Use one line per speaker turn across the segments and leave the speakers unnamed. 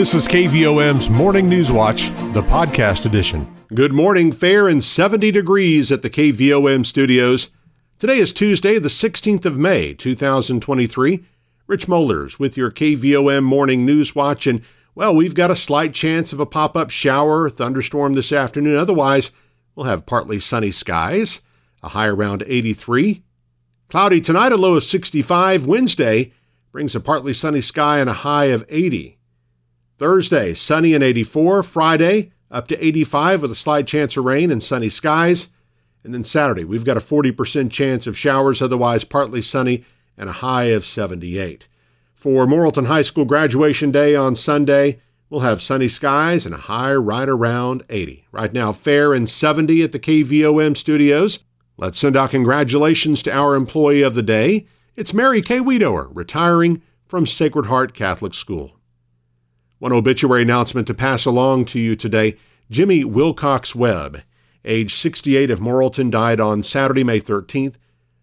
This is KVOM's Morning News Watch, the podcast edition.
Good morning, fair and 70 degrees at the KVOM studios. Today is Tuesday, the 16th of May, 2023. Rich Mollers with your KVOM Morning News Watch, and well, we've got a slight chance of a pop up shower, thunderstorm this afternoon. Otherwise, we'll have partly sunny skies, a high around 83. Cloudy tonight, a low of 65. Wednesday brings a partly sunny sky and a high of 80. Thursday, sunny and 84. Friday, up to 85 with a slight chance of rain and sunny skies. And then Saturday, we've got a 40% chance of showers, otherwise partly sunny and a high of 78. For Morrilton High School graduation day on Sunday, we'll have sunny skies and a high right around 80. Right now, fair and 70 at the KVOM studios. Let's send our congratulations to our employee of the day. It's Mary K. Wiedower, retiring from Sacred Heart Catholic School. One obituary announcement to pass along to you today Jimmy Wilcox Webb, age 68 of Morrilton, died on Saturday, May 13th.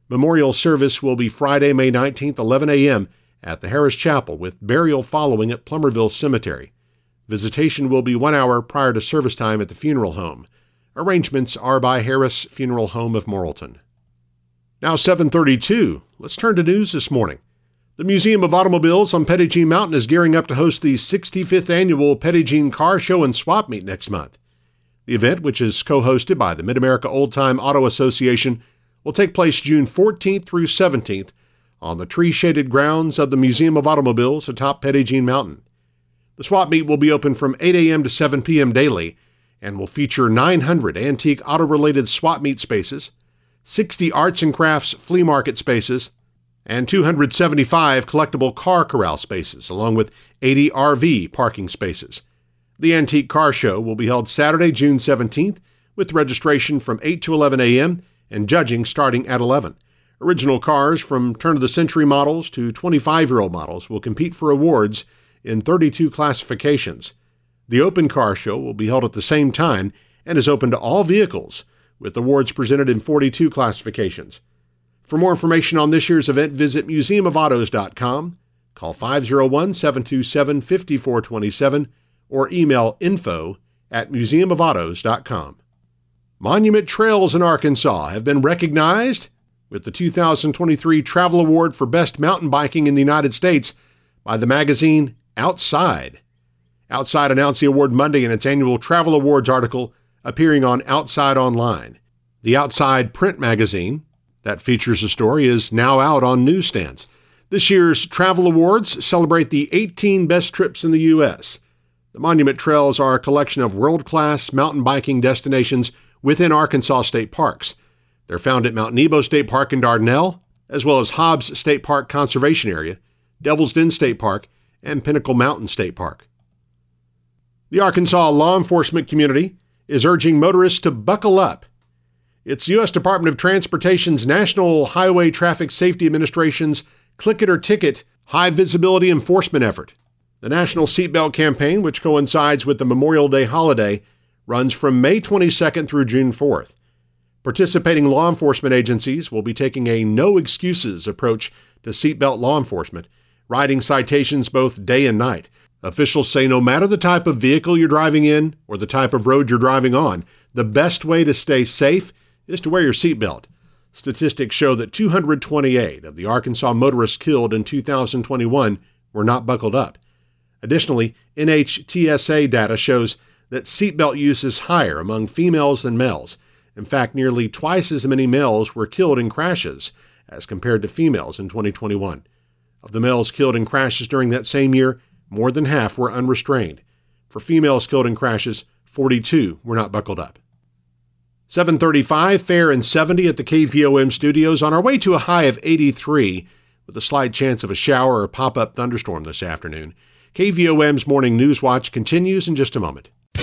Memorial service will be Friday, May 19th, 11 a.m. at the Harris Chapel, with burial following at Plumerville Cemetery. Visitation will be one hour prior to service time at the funeral home. Arrangements are by Harris Funeral Home of Morrilton. Now 732. Let's turn to news this morning. The Museum of Automobiles on Jean Mountain is gearing up to host the 65th annual Jean Car Show and Swap Meet next month. The event, which is co hosted by the Mid America Old Time Auto Association, will take place June 14th through 17th on the tree shaded grounds of the Museum of Automobiles atop Jean Mountain. The swap meet will be open from 8 a.m. to 7 p.m. daily and will feature 900 antique auto related swap meet spaces, 60 arts and crafts flea market spaces, and 275 collectible car corral spaces, along with 80 RV parking spaces. The Antique Car Show will be held Saturday, June 17th, with registration from 8 to 11 a.m. and judging starting at 11. Original cars from turn of the century models to 25 year old models will compete for awards in 32 classifications. The Open Car Show will be held at the same time and is open to all vehicles, with awards presented in 42 classifications. For more information on this year's event, visit museumofautos.com, call 501 727 5427, or email info at museumofautos.com. Monument Trails in Arkansas have been recognized with the 2023 Travel Award for Best Mountain Biking in the United States by the magazine Outside. Outside announced the award Monday in its annual Travel Awards article appearing on Outside Online. The Outside print magazine that features a story is now out on newsstands. This year's Travel Awards celebrate the 18 best trips in the U.S. The Monument Trails are a collection of world class mountain biking destinations within Arkansas state parks. They're found at Mount Nebo State Park in Dardanelle, as well as Hobbs State Park Conservation Area, Devil's Den State Park, and Pinnacle Mountain State Park. The Arkansas law enforcement community is urging motorists to buckle up it's U.S. Department of Transportation's National Highway Traffic Safety Administration's Click It or Ticket high visibility enforcement effort. The National Seatbelt Campaign, which coincides with the Memorial Day holiday, runs from May 22nd through June 4th. Participating law enforcement agencies will be taking a no excuses approach to seatbelt law enforcement, writing citations both day and night. Officials say no matter the type of vehicle you're driving in or the type of road you're driving on, the best way to stay safe is to wear your seatbelt. Statistics show that 228 of the Arkansas motorists killed in 2021 were not buckled up. Additionally, NHTSA data shows that seatbelt use is higher among females than males. In fact, nearly twice as many males were killed in crashes as compared to females in 2021. Of the males killed in crashes during that same year, more than half were unrestrained. For females killed in crashes, 42 were not buckled up. 735, fair and 70 at the KVOM studios on our way to a high of 83 with a slight chance of a shower or pop up thunderstorm this afternoon. KVOM's Morning News Watch continues in just a moment.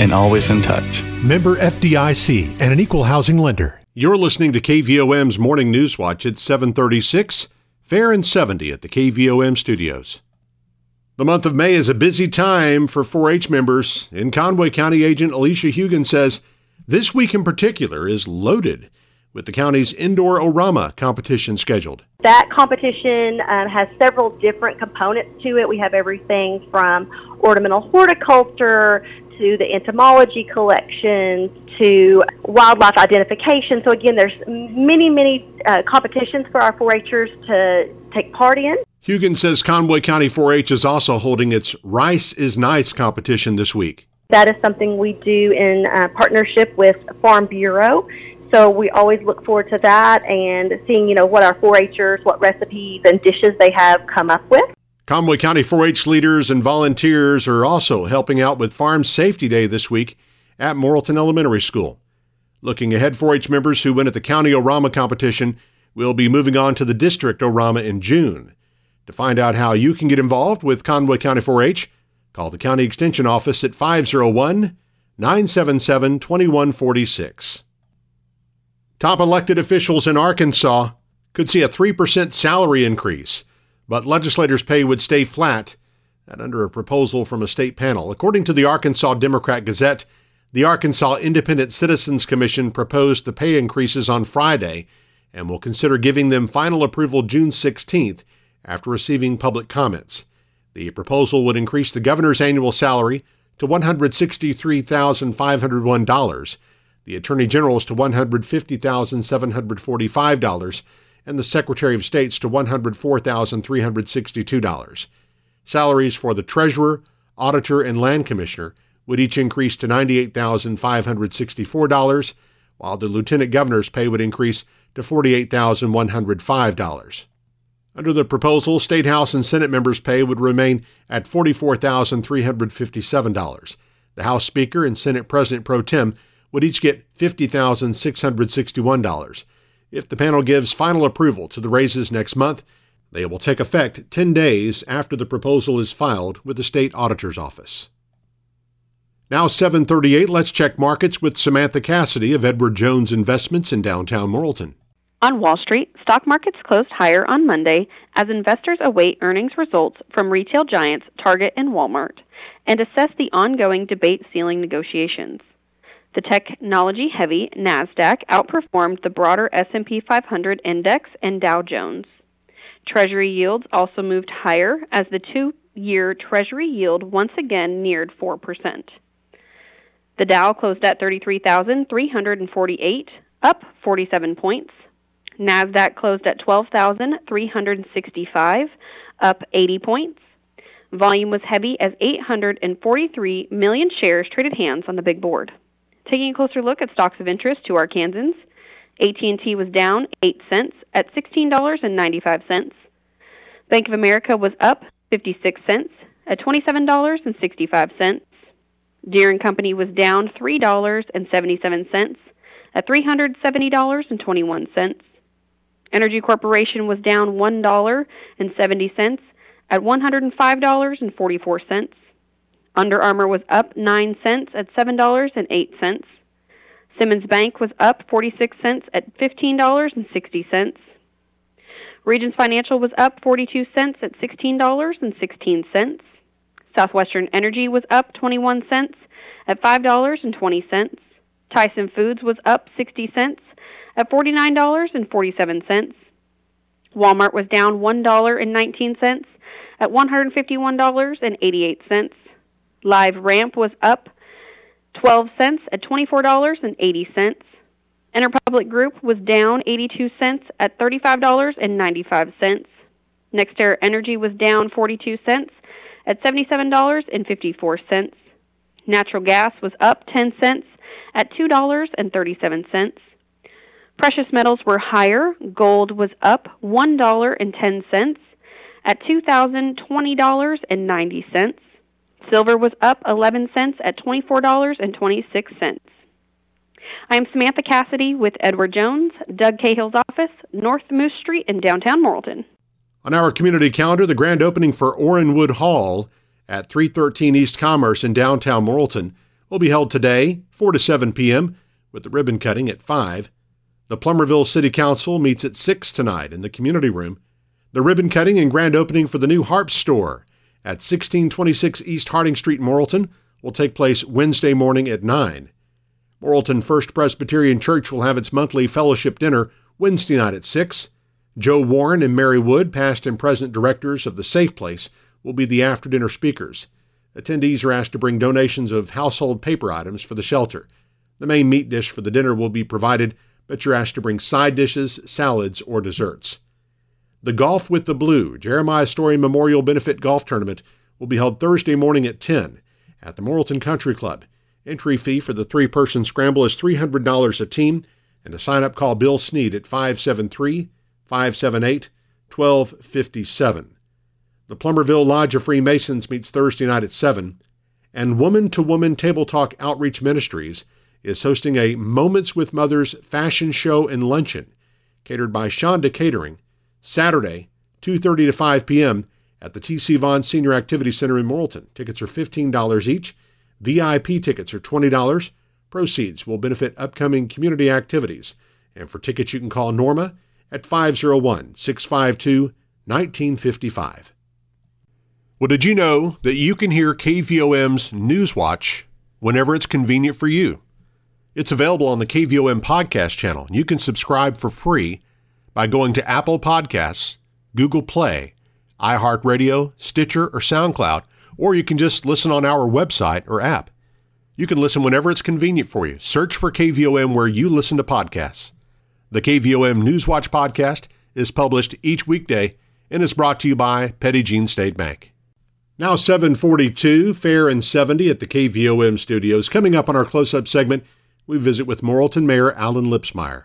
and always in touch.
Member FDIC and an equal housing lender.
You're listening to KVOM's Morning News Watch at 736, fair and 70 at the KVOM studios. The month of May is a busy time for 4 H members. In Conway County agent Alicia Hugan says this week in particular is loaded with the county's indoor orama competition scheduled.
That competition um, has several different components to it. We have everything from ornamental horticulture to the entomology collections to wildlife identification. So again, there's many, many uh, competitions for our 4-Hers to take part in.
Hugan says Conway County 4-H is also holding its Rice is Nice competition this week.
That is something we do in uh, partnership with Farm Bureau. So we always look forward to that and seeing, you know, what our 4-Hers, what recipes and dishes they have come up with.
Conway County 4-H leaders and volunteers are also helping out with Farm Safety Day this week at Morrilton Elementary School. Looking ahead, 4-H members who win at the county Orama competition will be moving on to the district Orama in June. To find out how you can get involved with Conway County 4-H, call the county extension office at 501 977 2146. Top elected officials in Arkansas could see a 3% salary increase, but legislators' pay would stay flat and under a proposal from a state panel. According to the Arkansas Democrat Gazette, the Arkansas Independent Citizens Commission proposed the pay increases on Friday and will consider giving them final approval June 16th after receiving public comments. The proposal would increase the governor's annual salary to $163,501 the Attorney General's to $150,745, and the Secretary of State's to $104,362. Salaries for the Treasurer, Auditor, and Land Commissioner would each increase to $98,564, while the Lieutenant Governor's pay would increase to $48,105. Under the proposal, State House and Senate members' pay would remain at $44,357. The House Speaker and Senate President pro tem would each get $50,661. If the panel gives final approval to the raises next month, they will take effect 10 days after the proposal is filed with the state auditor's office. Now 738, let's check markets with Samantha Cassidy of Edward Jones Investments in downtown Morrilton.
On Wall Street, stock markets closed higher on Monday as investors await earnings results from retail giants Target and Walmart and assess the ongoing debate ceiling negotiations. The technology-heavy Nasdaq outperformed the broader S&P 500 index and Dow Jones. Treasury yields also moved higher as the 2-year Treasury yield once again neared 4%. The Dow closed at 33,348, up 47 points. Nasdaq closed at 12,365, up 80 points. Volume was heavy as 843 million shares traded hands on the big board. Taking a closer look at stocks of interest to Arkansans, AT&T was down 8 cents at $16.95. Bank of America was up 56 cents at $27.65. Deere & Company was down $3.77 at $370.21. Entergy Corporation was down $1.70 at $105.44. Under Armour was up 9 cents at $7.08. Simmons Bank was up 46 cents at $15.60. Regions Financial was up 42 cents at $16.16. Southwestern Energy was up 21 cents at $5.20. Tyson Foods was up 60 cents at $49.47. Walmart was down $1.19 at $151.88. LiveRamp was up 12 cents at $24.80. Interpublic Group was down 82 cents at $35.95. NextEra Energy was down 42 cents at $77.54. Natural gas was up 10 cents at $2.37. Precious metals were higher. Gold was up $1.10 at $2,020.90. Silver was up 11 cents at $24.26. I am Samantha Cassidy with Edward Jones, Doug Cahill's office, North Moose Street in downtown Morrilton.
On our community calendar, the grand opening for Orenwood Hall at 313 East Commerce in downtown Morrilton will be held today, 4 to 7 p.m., with the ribbon cutting at 5. The Plumerville City Council meets at 6 tonight in the community room. The ribbon cutting and grand opening for the new Harp store at 1626 East Harding Street, Morrilton, will take place Wednesday morning at 9. Morrilton First Presbyterian Church will have its monthly fellowship dinner Wednesday night at 6. Joe Warren and Mary Wood, past and present directors of the Safe Place, will be the after dinner speakers. Attendees are asked to bring donations of household paper items for the shelter. The main meat dish for the dinner will be provided, but you're asked to bring side dishes, salads, or desserts. The Golf with the Blue Jeremiah Story Memorial Benefit Golf Tournament will be held Thursday morning at 10 at the Morrilton Country Club. Entry fee for the three person scramble is $300 a team, and to sign up, call Bill Sneed at 573 578 1257. The Plumerville Lodge of Freemasons meets Thursday night at 7, and Woman to Woman Table Talk Outreach Ministries is hosting a Moments with Mothers fashion show and luncheon, catered by Shonda Catering, Saturday, 2.30 to 5 p.m. at the T.C. Vaughn Senior Activity Center in Morrilton. Tickets are $15 each. VIP tickets are $20. Proceeds will benefit upcoming community activities. And for tickets, you can call Norma at 501 652 1955. Well, did you know that you can hear KVOM's Newswatch whenever it's convenient for you? It's available on the KVOM podcast channel. You can subscribe for free by going to Apple Podcasts, Google Play, iHeartRadio, Stitcher, or SoundCloud, or you can just listen on our website or app. You can listen whenever it's convenient for you. Search for KVOM where you listen to podcasts. The KVOM Newswatch podcast is published each weekday and is brought to you by Petit Jean State Bank. Now 742, fair and 70 at the KVOM studios. Coming up on our close-up segment, we visit with Morrilton Mayor Allen Lipsmeyer.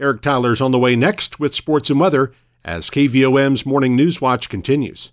Eric Tyler's on the way next with sports and weather as KVOM's Morning News Watch continues.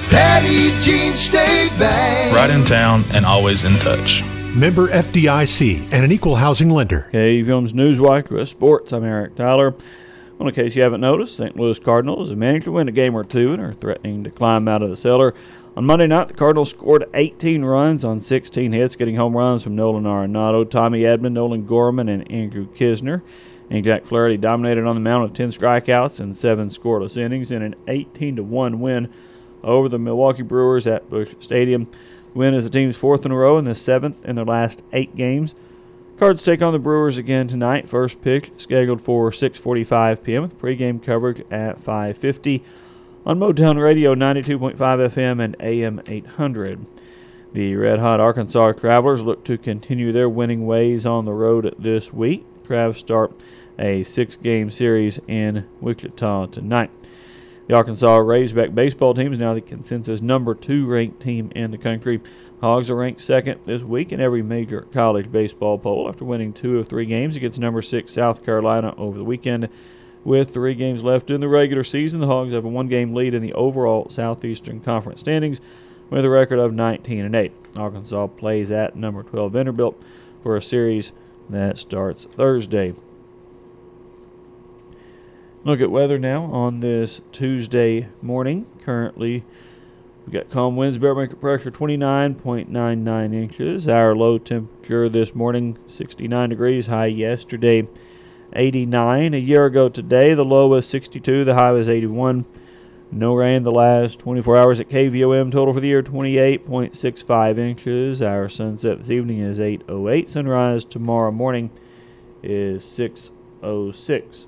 Petit Jean State Bank.
Right in town and always in touch.
Member FDIC and an equal housing lender.
KVOM's Newswatch with Sports. I'm Eric Tyler. Well, in case you haven't noticed, St. Louis Cardinals have managed to win a game or two and are threatening to climb out of the cellar. On Monday night, the Cardinals scored 18 runs on 16 hits, getting home runs from Nolan Arenado, Tommy Edman, Nolan Gorman, and Andrew Knizner. And Jack Flaherty dominated on the mound with 10 strikeouts and 7 scoreless innings in an 18 to 1 win over the Milwaukee Brewers at Busch Stadium. The Win is the team's fourth in a row and the seventh in their last eight games. Cards take on the Brewers again tonight. First pitch scheduled for 6:45 p.m. with pregame coverage at 5:50 on Motown Radio 92.5 FM and AM 800. The red hot Arkansas Travelers look to continue their winning ways on the road this week. Travs start a six-game series in Wichita tonight. The Arkansas Razorback baseball team is now the consensus number two ranked team in the country. Hogs are ranked second this week in every major college baseball poll after winning two of three games against number six South Carolina over the weekend. With three games left in the regular season, the Hogs have a one game lead in the overall Southeastern Conference standings with a record of 19 and 8. Arkansas plays at number 12 Vanderbilt for a series that starts Thursday. Look at weather now on this Tuesday morning. Currently, we've got calm winds, barometric pressure 29.99 inches. Our low temperature this morning 69 degrees, high yesterday 89. A year ago today, the low was 62, the high was 81. No rain the last 24 hours at KVOM. Total for the year 28.65 inches. Our sunset this evening is 8:08. Sunrise tomorrow morning is 6:06.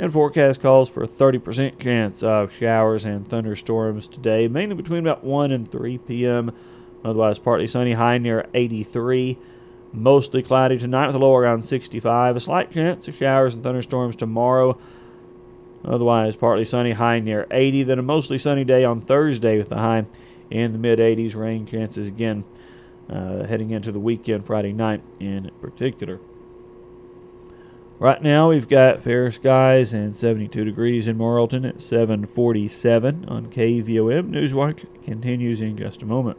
And forecast calls for a 30% chance of showers and thunderstorms today, mainly between about 1 and 3 p.m. Otherwise, partly sunny, high near 83. Mostly cloudy tonight with a low around 65. A slight chance of showers and thunderstorms tomorrow. Otherwise, partly sunny, high near 80. Then a mostly sunny day on Thursday with a high in the mid 80s. Rain chances again uh, heading into the weekend, Friday night in particular. Right now, we've got fair skies and 72 degrees in Morrilton at 747 on KVOM. Newswatch continues in just a moment.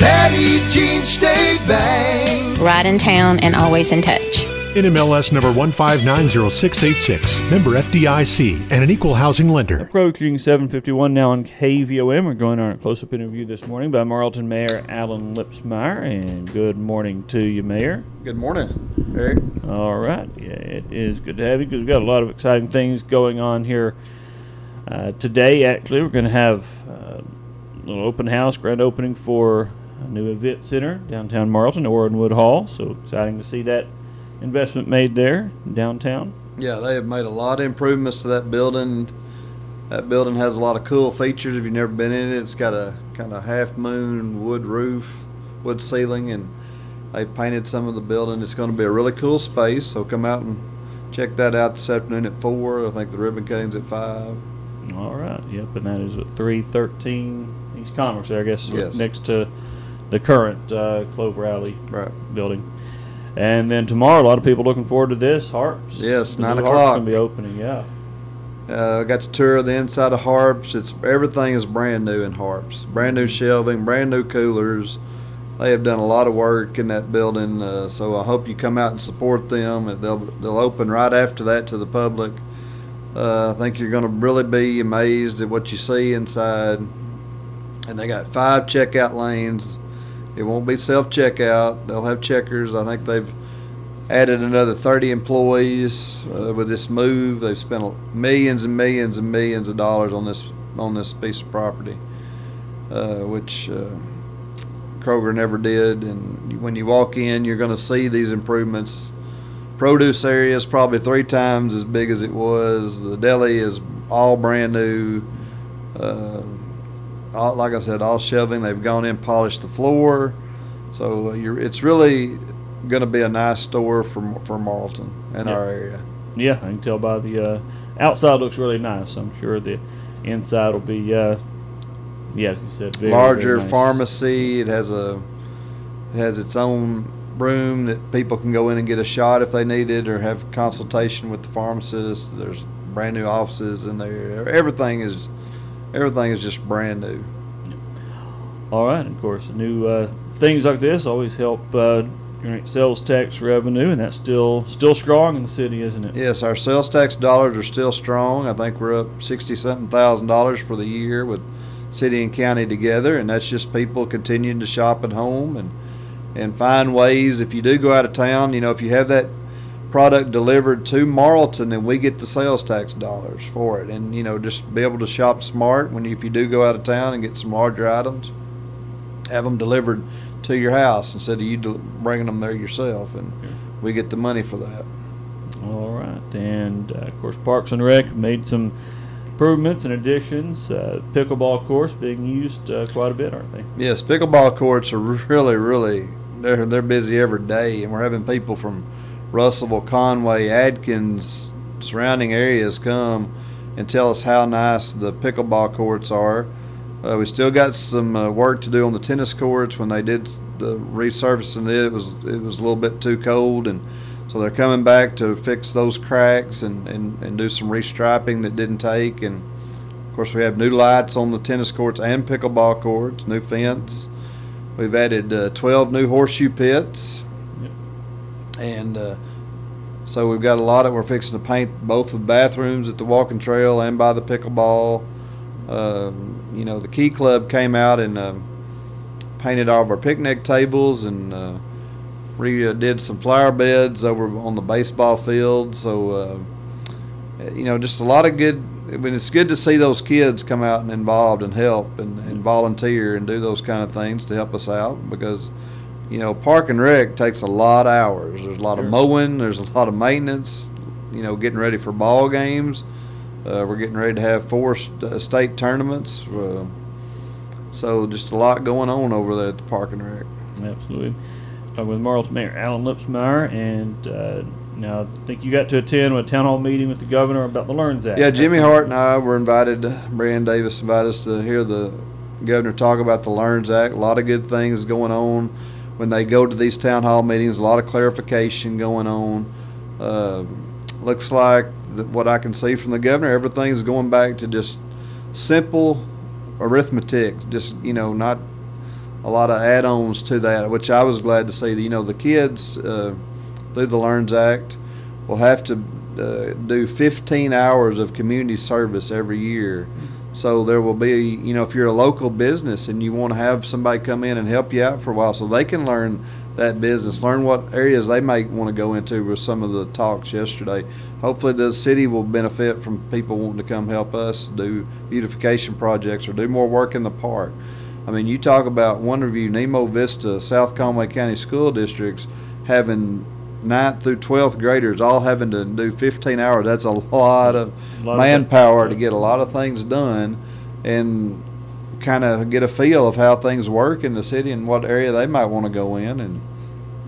Petit Jean State Bank.
Right in town and always in touch.
NMLS number 1590686, member FDIC, and an equal housing lender.
Approaching 751 now on KVOM. We're going on a close up interview this morning by Morrilton Mayor Allen Lipsmeyer. And good morning to you, Mayor.
Good morning, Eric.
All right. Yeah, it is good to have you because we've got a lot of exciting things going on here uh, today. Actually, we're going to have uh, a little open house, grand opening for a new event center downtown Morrilton, Orenwood Hall. So exciting to see that investment made there downtown.
Yeah, they have made a lot of improvements to that building. That building has a lot of cool features. If you've never been in it, it's got a kind of half moon wood roof, wood ceiling, and they painted some of the building. It's going to be a really cool space. So come out and check that out this afternoon at four. I think the ribbon cutting's at five.
All right. Yep, and that is at three thirteen East Commerce. There, I guess,
Yes.
next to the current uh, Clover Alley
Right.
building. And then tomorrow, a lot of people looking forward to this Harps.
Yes, nine o'clock.
Harps gonna be opening. Yeah.
Uh, I got to tour the inside of Harps. It's everything is brand new in Harps. Brand new shelving, brand new coolers. They have done a lot of work in that building, uh, so I hope you come out and support them. They'll they'll open right after that to the public. Uh, I think you're going to really be amazed at what you see inside. And they got five checkout lanes. It won't be self checkout. They'll have checkers. I think they've added another 30 employees uh, with this move. They've spent millions and millions and millions of dollars on this on this piece of property, uh, which uh, Kroger never did. And when you walk in, you're going to see these improvements. Produce area is probably three times as big as it was. The deli is all brand new. Uh, all, like I said, all shelving. They've gone in, polished the floor. So you're, it's really going to be a nice store for for Morrilton and
Yeah.
our area.
Yeah, I can tell by the uh, outside looks really nice. I'm sure the inside will be, uh, yeah, as you said, very,
Larger
very nice.
pharmacy. It has a it has its own room that people can go in and get a shot if they need it, or have consultation with the pharmacist. There's brand new offices in there. Everything is everything is just brand new.
All right, of course, new uh, things like this always help uh, sales tax revenue, and that's still still strong in the city, isn't it?
Yes, our sales tax dollars are still strong. I think we're up sixty something thousand dollars for the year with city and county together, and that's just people continuing to shop at home and and find ways. If you do go out of town, you know, if you have that product delivered to Morrilton, then we get the sales tax dollars for it, and you know, just be able to shop smart when you, if you do go out of town and get some larger items, have them delivered to your house instead of you bringing them there yourself, and we get the money for that.
All right, and uh, of course, Parks and Rec made some improvements and additions. Uh, pickleball course being used uh, quite a bit, aren't they?
Yes, pickleball courts are really, really they're they're busy every day, and we're having people from Russellville, Conway, Adkins, surrounding areas come and tell us how nice the pickleball courts are. Uh, we still got some uh, work to do on the tennis courts. When they did the resurfacing, it, was it was a little bit too cold, and so they're coming back to fix those cracks and, and, and do some restriping that didn't take. And of course, we have new lights on the tennis courts and pickleball courts, new fence. We've added uh, 12 new horseshoe pits. And uh, so we've got a lot of, we're fixing to paint both the bathrooms at the walking trail and by the pickleball. Um, you know, the Key Club came out and um, painted all of our picnic tables and uh, redid some flower beds over on the baseball field. So, uh, you know, just a lot of good. I mean, it's good to see those kids come out and involved and help and, and volunteer and do those kind of things to help us out because you know, park and rec takes a lot of hours. There's a lot of mowing. There's a lot of maintenance. You know, getting ready for ball games. Uh, we're getting ready to have four st- uh, state tournaments. Uh, so just a lot going on over there at the park and rec.
Absolutely. Talking with Morrilton Mayor Allen Lipsmeyer, and uh, now I think you got to attend a town hall meeting with the governor about the Learns Act.
Yeah, Jimmy Hart and I were invited. Brian Davis invited us to hear the governor talk about the Learns Act. A lot of good things going on when they go to these town hall meetings. A lot of clarification going on. Uh, looks like that what I can see from the governor, everything's going back to just simple arithmetic. Just you know, not a lot of add-ons to that, which I was glad to see. You know, the kids uh, through the Learns Act will have to uh, do 15 hours of community service every year. So there will be, you know, if you're a local business and you want to have somebody come in and help you out for a while, so they can learn that business, learn what areas they might want to go into with some of the talks yesterday. Hopefully, the city will benefit from people wanting to come help us do beautification projects or do more work in the park. I mean, you talk about Wonderview, Nemo Vista, South Conway County School Districts having ninth through 12th graders all having to do 15 hours. That's a lot of
lot of
manpower to get a lot of things done and kind of get a feel of how things work in the city and what area they might want to go in. And,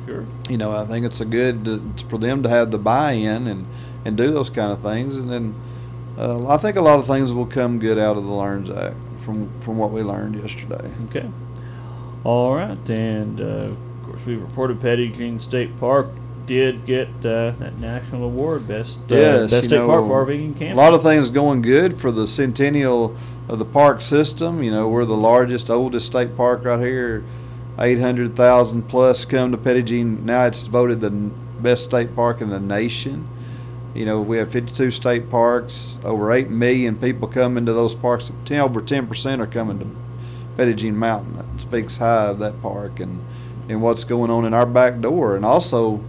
Sure.
you know, I think it's a good to, for them to have the buy-in and, and do those kind of things. And then uh, I think a lot of things will come good out of the Learns Act from, from what we learned yesterday.
Okay. All right, and uh, of course we reported Petit Jean State Park did get uh, that national award, best uh,
Yes,
best state
know,
park for RV and
A lot of things going good for the centennial of the park system. You know, we're the largest, oldest state park right here. 800,000 plus come to Petit Jean. Now it's voted the best state park in the nation. You know, we have 52 state parks. Over 8 million people come into those parks. 10, over 10% are coming to Petit Jean Mountain. That speaks high of that park and, and what's going on in our back door. And also,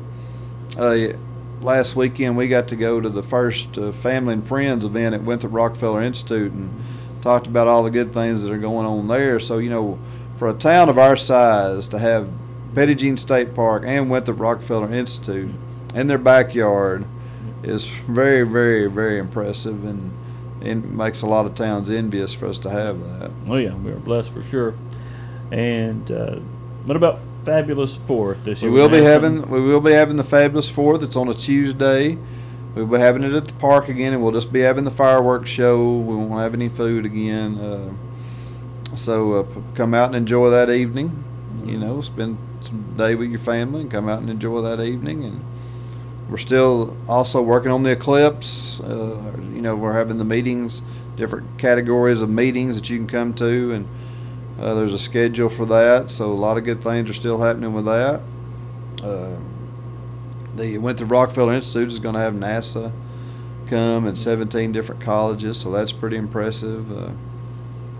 uh, last weekend we got to go to the first uh, family and friends event at Winthrop Rockefeller Institute and talked about all the good things that are going on there. So you know, for a town of our size to have Petit Jean State Park and Winthrop Rockefeller Institute in their backyard is very, very, very impressive and. It makes a lot of towns envious for us to have that.
Oh yeah, we are blessed for sure. And uh, what about Fabulous Fourth this
We
year?
We will be having we will be having the Fabulous Fourth. It's on a Tuesday. We'll be having it at the park again, and we'll just be having the fireworks show. We won't have any food again. Uh, so uh, come out and enjoy that evening. You know, spend some day with your family and come out and enjoy that evening. And we're still also working on the eclipse. Uh, you know, we're having the meetings, different categories of meetings that you can come to, and uh, there's a schedule for that. So a lot of good things are still happening with that. Uh, the Winthrop Rockefeller Institute is going to have NASA come and 17 different colleges, so that's pretty impressive. Uh,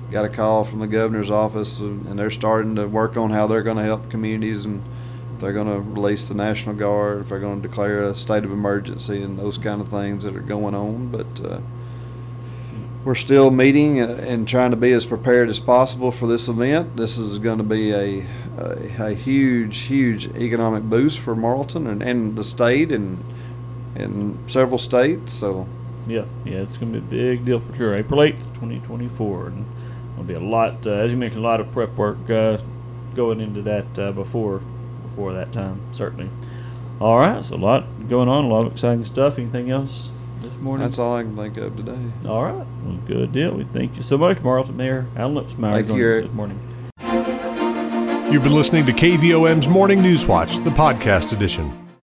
got a call from the governor's office, and and they're starting to work on how they're going to help communities and they're going to release the National Guard, if they're going to declare a state of emergency, and those kind of things that are going on. But uh, we're still meeting and trying to be as prepared as possible for this event. This is going to be a, a, a huge, huge economic boost for Morrilton and, and the state and in several states. So
Yeah, yeah, it's going to be a big deal for sure. April 8th, 2024. And there'll be a lot, uh, as you mentioned, a lot of prep work uh, going into that uh, before before that time, certainly. All right, so a lot going on, a lot of exciting stuff. Anything else this morning?
that's all I can think of today.
All right, well, good deal. We thank you so much, Morrilton Mayor Allen Lipsmeyer,
Thank you,
joining us
Eric.
this morning.
You've been listening to KVOM's Morning News Watch, the podcast edition.